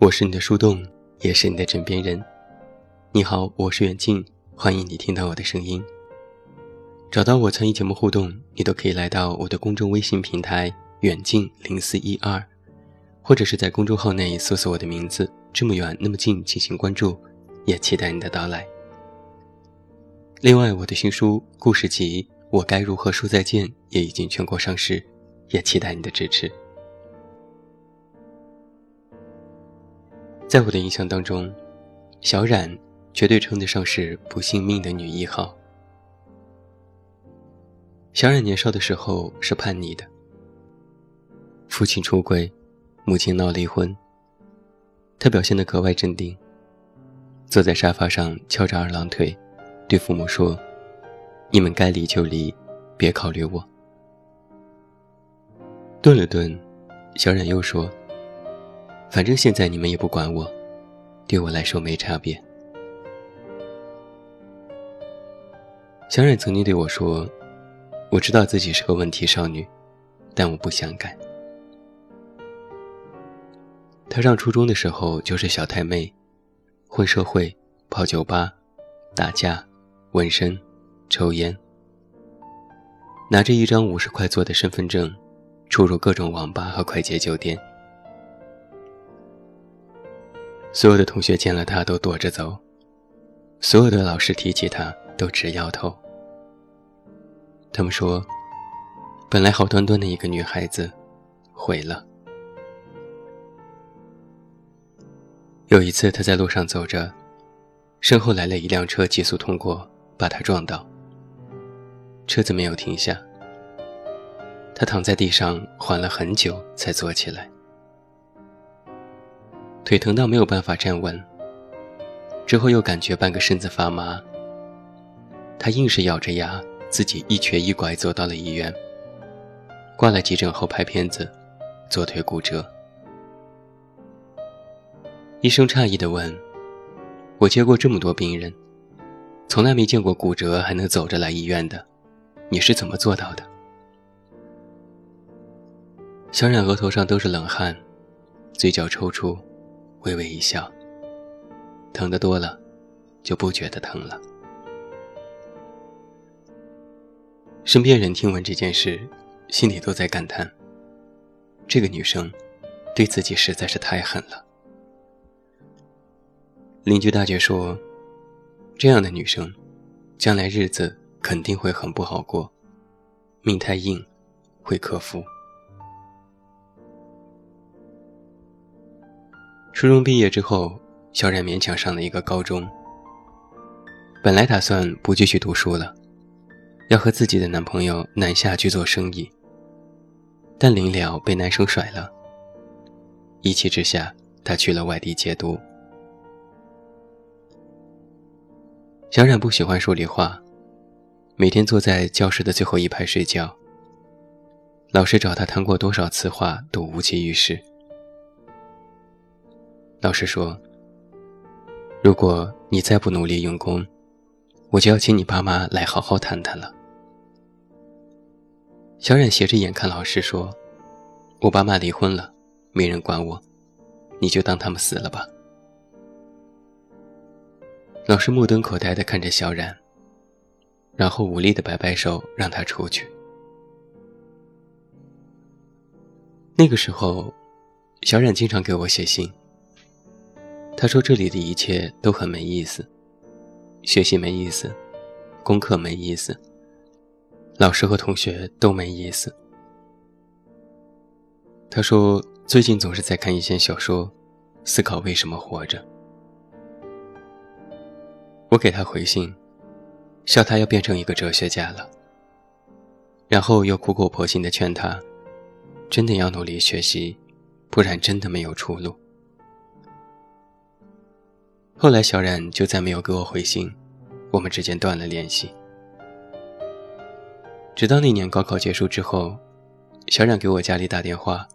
我是你的树洞，也是你的枕边人。你好，我是远近，欢迎你听到我的声音。找到我参与节目互动，你都可以来到我的公众微信平台远近零四一二，或者是在公众号内搜索我的名字“这么远那么近”进行关注，也期待你的到来。另外，我的新书故事集《我该如何说再见》也已经全国上市，也期待你的支持。在我的印象当中，小冉绝对称得上是不信命的女一号。小冉年少的时候是叛逆的，父亲出轨，母亲闹离婚。他表现得格外镇定，坐在沙发上翘着二郎腿，对父母说：“你们该离就离，别考虑我。”顿了顿，小冉又说。反正现在你们也不管我，对我来说没差别。小冉曾经对我说：“我知道自己是个问题少女，但我不想改。”她上初中的时候就是小太妹，混社会、泡酒吧、打架、纹身、抽烟，拿着一张五十块做的身份证，出入各种网吧和快捷酒店。所有的同学见了他都躲着走，所有的老师提起他都直摇头。他们说，本来好端端的一个女孩子，毁了。有一次他在路上走着，身后来了一辆车，急速通过，把他撞倒。车子没有停下，他躺在地上缓了很久才坐起来。腿疼到没有办法站稳，之后又感觉半个身子发麻。他硬是咬着牙，自己一瘸一拐走到了医院。挂了急诊后拍片子，左腿骨折。医生诧异地问：“我接过这么多病人，从来没见过骨折还能走着来医院的，你是怎么做到的？”小冉额头上都是冷汗，嘴角抽搐。微微一笑，疼得多了，就不觉得疼了。身边人听闻这件事，心里都在感叹：这个女生对自己实在是太狠了。邻居大姐说：“这样的女生，将来日子肯定会很不好过，命太硬，会克夫。”初中毕业之后，小冉勉强上了一个高中。本来打算不继续读书了，要和自己的男朋友南下去做生意。但临了被男生甩了。一气之下，她去了外地借读。小冉不喜欢数理化，每天坐在教室的最后一排睡觉。老师找他谈过多少次话，都无济于事。老师说：“如果你再不努力用功，我就要请你爸妈来好好谈谈了。”小冉斜着眼看老师说：“我爸妈离婚了，没人管我，你就当他们死了吧。”老师目瞪口呆地看着小冉，然后无力地摆摆手，让他出去。那个时候，小冉经常给我写信。他说：“这里的一切都很没意思，学习没意思，功课没意思，老师和同学都没意思。”他说：“最近总是在看一些小说，思考为什么活着。”我给他回信，笑他要变成一个哲学家了，然后又苦口婆心地劝他：“真的要努力学习，不然真的没有出路。”后来，小冉就再没有给我回信，我们之间断了联系。直到那年高考结束之后，小冉给我家里打电话，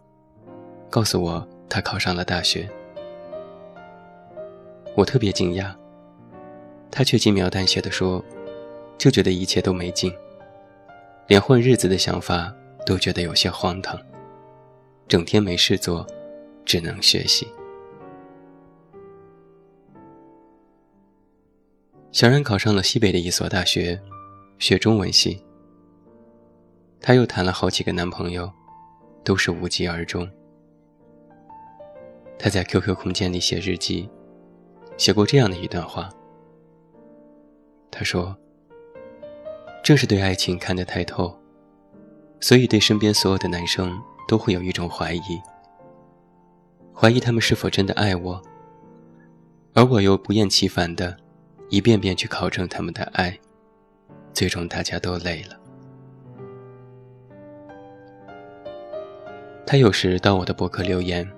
告诉我他考上了大学。我特别惊讶，他却轻描淡写的说：“就觉得一切都没劲，连混日子的想法都觉得有些荒唐，整天没事做，只能学习。”小冉考上了西北的一所大学，学中文系。她又谈了好几个男朋友，都是无疾而终。她在 QQ 空间里写日记，写过这样的一段话。他说：“正是对爱情看得太透，所以对身边所有的男生都会有一种怀疑，怀疑他们是否真的爱我，而我又不厌其烦的。”一遍遍去考证他们的爱，最终大家都累了。他有时到我的博客留言：“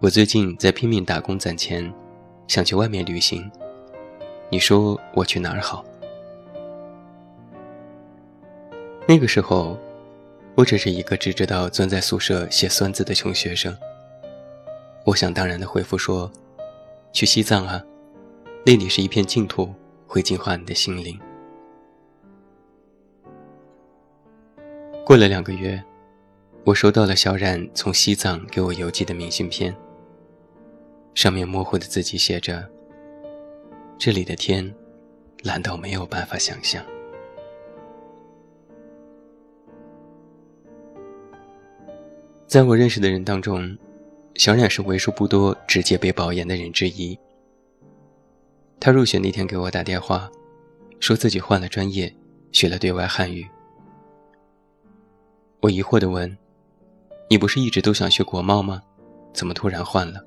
我最近在拼命打工攒钱，想去外面旅行，你说我去哪儿好？”那个时候，我只是一个只知道钻在宿舍写酸字的穷学生。我想当然的回复说：“去西藏啊。”那里是一片净土，会净化你的心灵。过了两个月，我收到了小冉从西藏给我邮寄的明信片，上面模糊的字迹写着：“这里的天，蓝到没有办法想象。”在我认识的人当中，小冉是为数不多直接被保研的人之一。他入学那天给我打电话，说自己换了专业，学了对外汉语。我疑惑地问：“你不是一直都想学国贸吗？怎么突然换了？”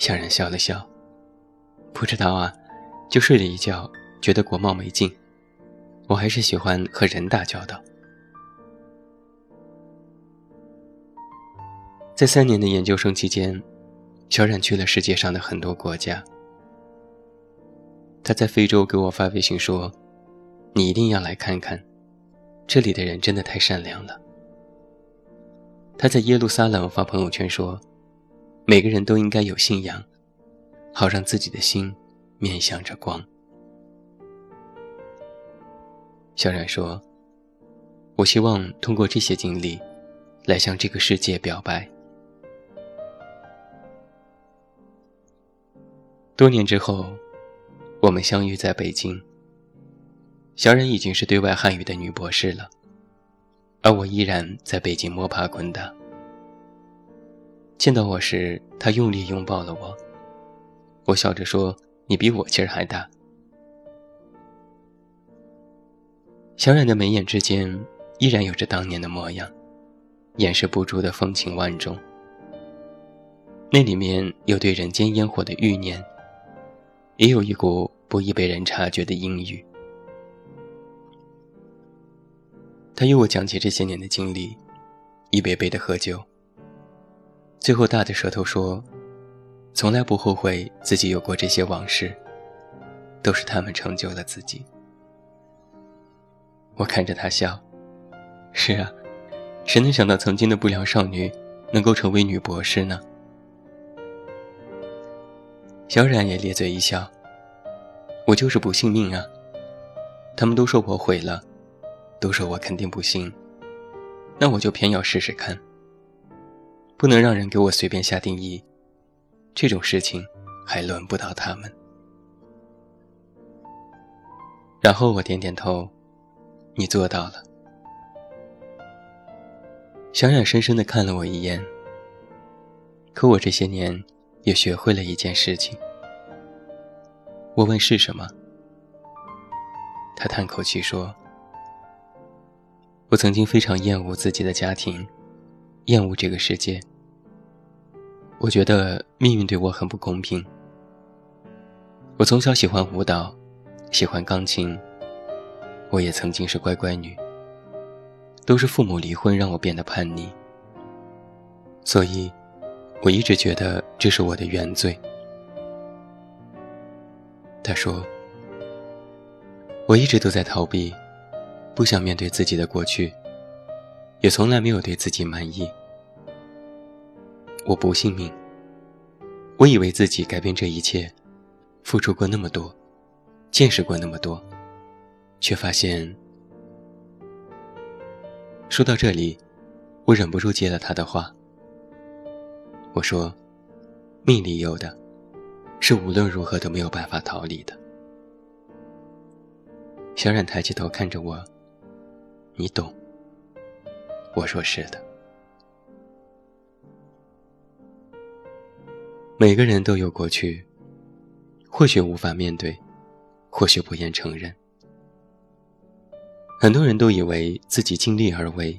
小冉笑了笑：“不知道啊，就睡了一觉，觉得国贸没劲，我还是喜欢和人打交道。”在三年的研究生期间，小冉去了世界上的很多国家。他在非洲给我发微信说：“你一定要来看看，这里的人真的太善良了。”他在耶路撒冷发朋友圈说：“每个人都应该有信仰，好让自己的心面向着光。”小冉说：“我希望通过这些经历，来向这个世界表白。”多年之后。我们相遇在北京。小冉已经是对外汉语的女博士了，而我依然在北京摸爬滚打。见到我时，她用力拥抱了我。我笑着说：“你比我劲儿还大。”小冉的眉眼之间依然有着当年的模样，掩饰不住的风情万种。那里面有对人间烟火的欲念。也有一股不易被人察觉的阴郁。他与我讲起这些年的经历，一杯杯的喝酒。最后大着舌头说：“从来不后悔自己有过这些往事，都是他们成就了自己。”我看着他笑，是啊，谁能想到曾经的不良少女能够成为女博士呢？小冉也咧嘴一笑：“我就是不信命啊！他们都说我毁了，都说我肯定不行，那我就偏要试试看。不能让人给我随便下定义，这种事情还轮不到他们。”然后我点点头：“你做到了。”小冉深深地看了我一眼。可我这些年……也学会了一件事情。我问是什么，他叹口气说：“我曾经非常厌恶自己的家庭，厌恶这个世界。我觉得命运对我很不公平。我从小喜欢舞蹈，喜欢钢琴，我也曾经是乖乖女。都是父母离婚让我变得叛逆，所以。”我一直觉得这是我的原罪。他说：“我一直都在逃避，不想面对自己的过去，也从来没有对自己满意。我不信命。我以为自己改变这一切，付出过那么多，见识过那么多，却发现……说到这里，我忍不住接了他的话。我说：“命里有的，是无论如何都没有办法逃离的。”小冉抬起头看着我：“你懂。”我说：“是的。”每个人都有过去，或许无法面对，或许不愿承认。很多人都以为自己尽力而为，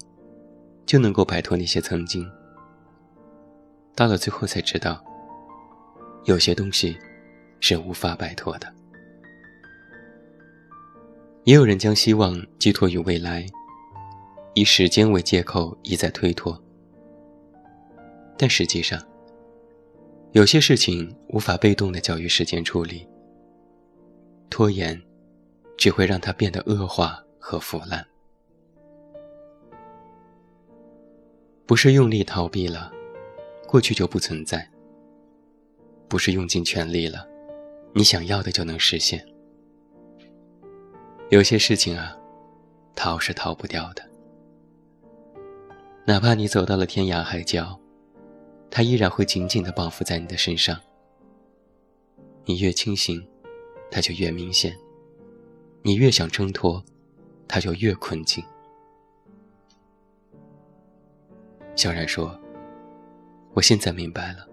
就能够摆脱那些曾经。到了最后才知道，有些东西是无法摆脱的。也有人将希望寄托于未来，以时间为借口一再推脱，但实际上。有些事情无法被动的交于时间处理，拖延只会让它变得恶化和腐烂。不是用力逃避了，过去就不存在；不是用尽全力了，你想要的就能实现。有些事情啊，逃是逃不掉的，哪怕你走到了天涯海角。它依然会紧紧地绑缚在你的身上。你越清醒，它就越明显；你越想挣脱，它就越困境。小然说：“我现在明白了，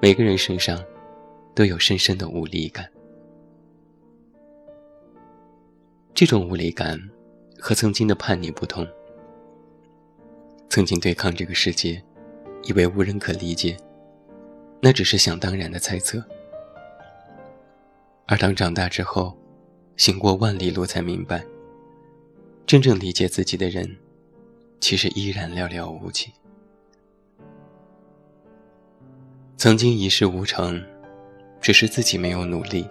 每个人身上都有深深的无力感。这种无力感和曾经的叛逆不同。曾经对抗这个世界。”以为无人可理解，那只是想当然的猜测。而当长大之后，行过万里路，才明白，真正理解自己的人，其实依然寥寥无几。曾经一事无成，只是自己没有努力。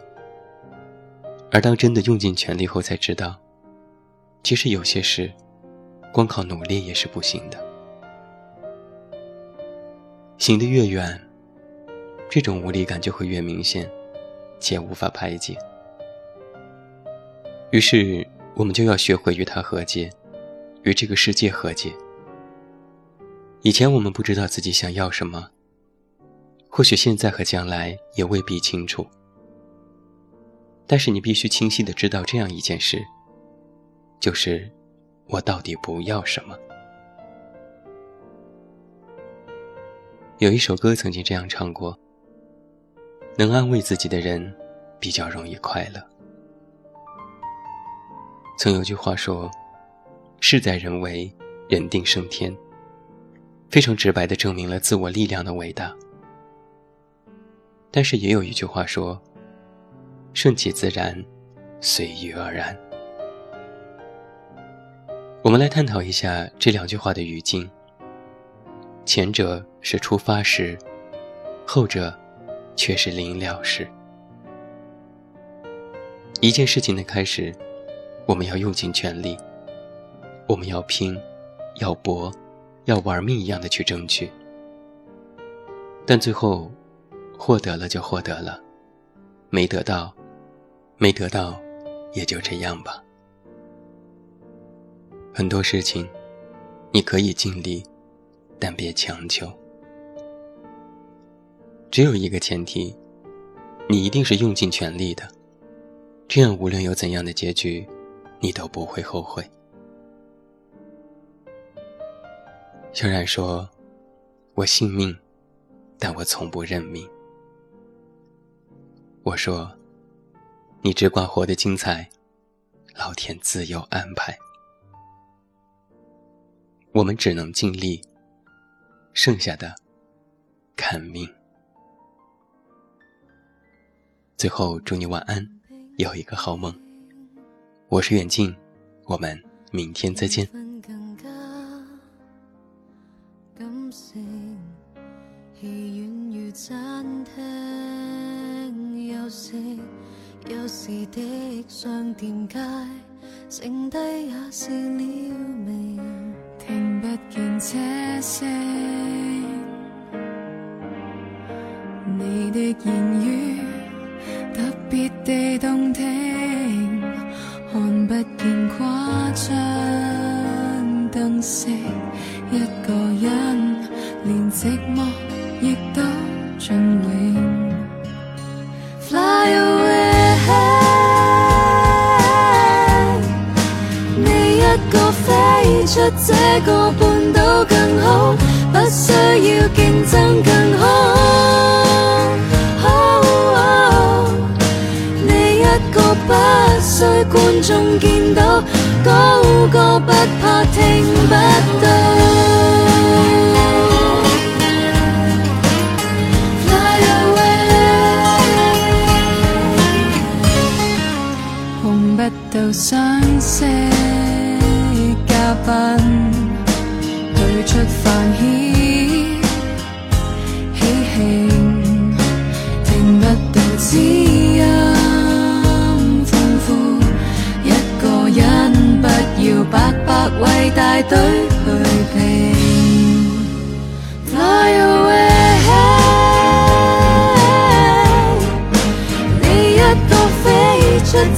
而当真的用尽全力后，才知道，其实有些事，光靠努力也是不行的。行得越远，这种无力感就会越明显，且无法排解。于是，我们就要学会与他和解，与这个世界和解。以前我们不知道自己想要什么，或许现在和将来也未必清楚。但是你必须清晰的知道这样一件事，就是我到底不要什么。有一首歌曾经这样唱过：“能安慰自己的人，比较容易快乐。”曾有句话说：“事在人为，人定胜天。”非常直白地证明了自我力量的伟大。但是也有一句话说：“顺其自然，随遇而安。”我们来探讨一下这两句话的语境。前者是出发时，后者却是临了时。一件事情的开始，我们要用尽全力，我们要拼，要搏，要玩命一样的去争取。但最后，获得了就获得了，没得到，没得到，也就这样吧。很多事情，你可以尽力。但别强求。只有一个前提，你一定是用尽全力的，这样无论有怎样的结局，你都不会后悔。小冉说：“我信命，但我从不认命。”我说：“你只管活得精彩，老天自有安排。”我们只能尽力。剩下的，看命。最后，祝你晚安，有一个好梦。我是远近，我们明天再见。有时的商店街，剩低也是了未停。这声，你的言语特别地动听，看不见夸张灯饰，一个人连寂寞亦都尽永。Fly away，出这个半岛更好，不需要竞争更好。你一个不需观众见到，高歌不怕听不到。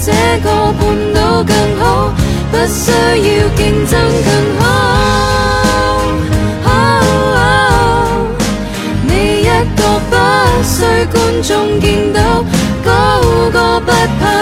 这个半岛更好，不需要竞争更好。你一个不需观众见到，高歌不怕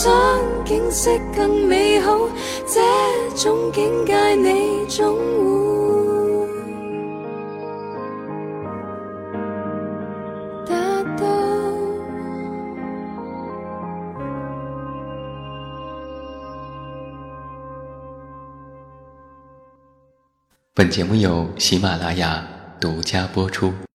想，景色更美好。這種境界你總會得到。本节目由喜马拉雅独家播出。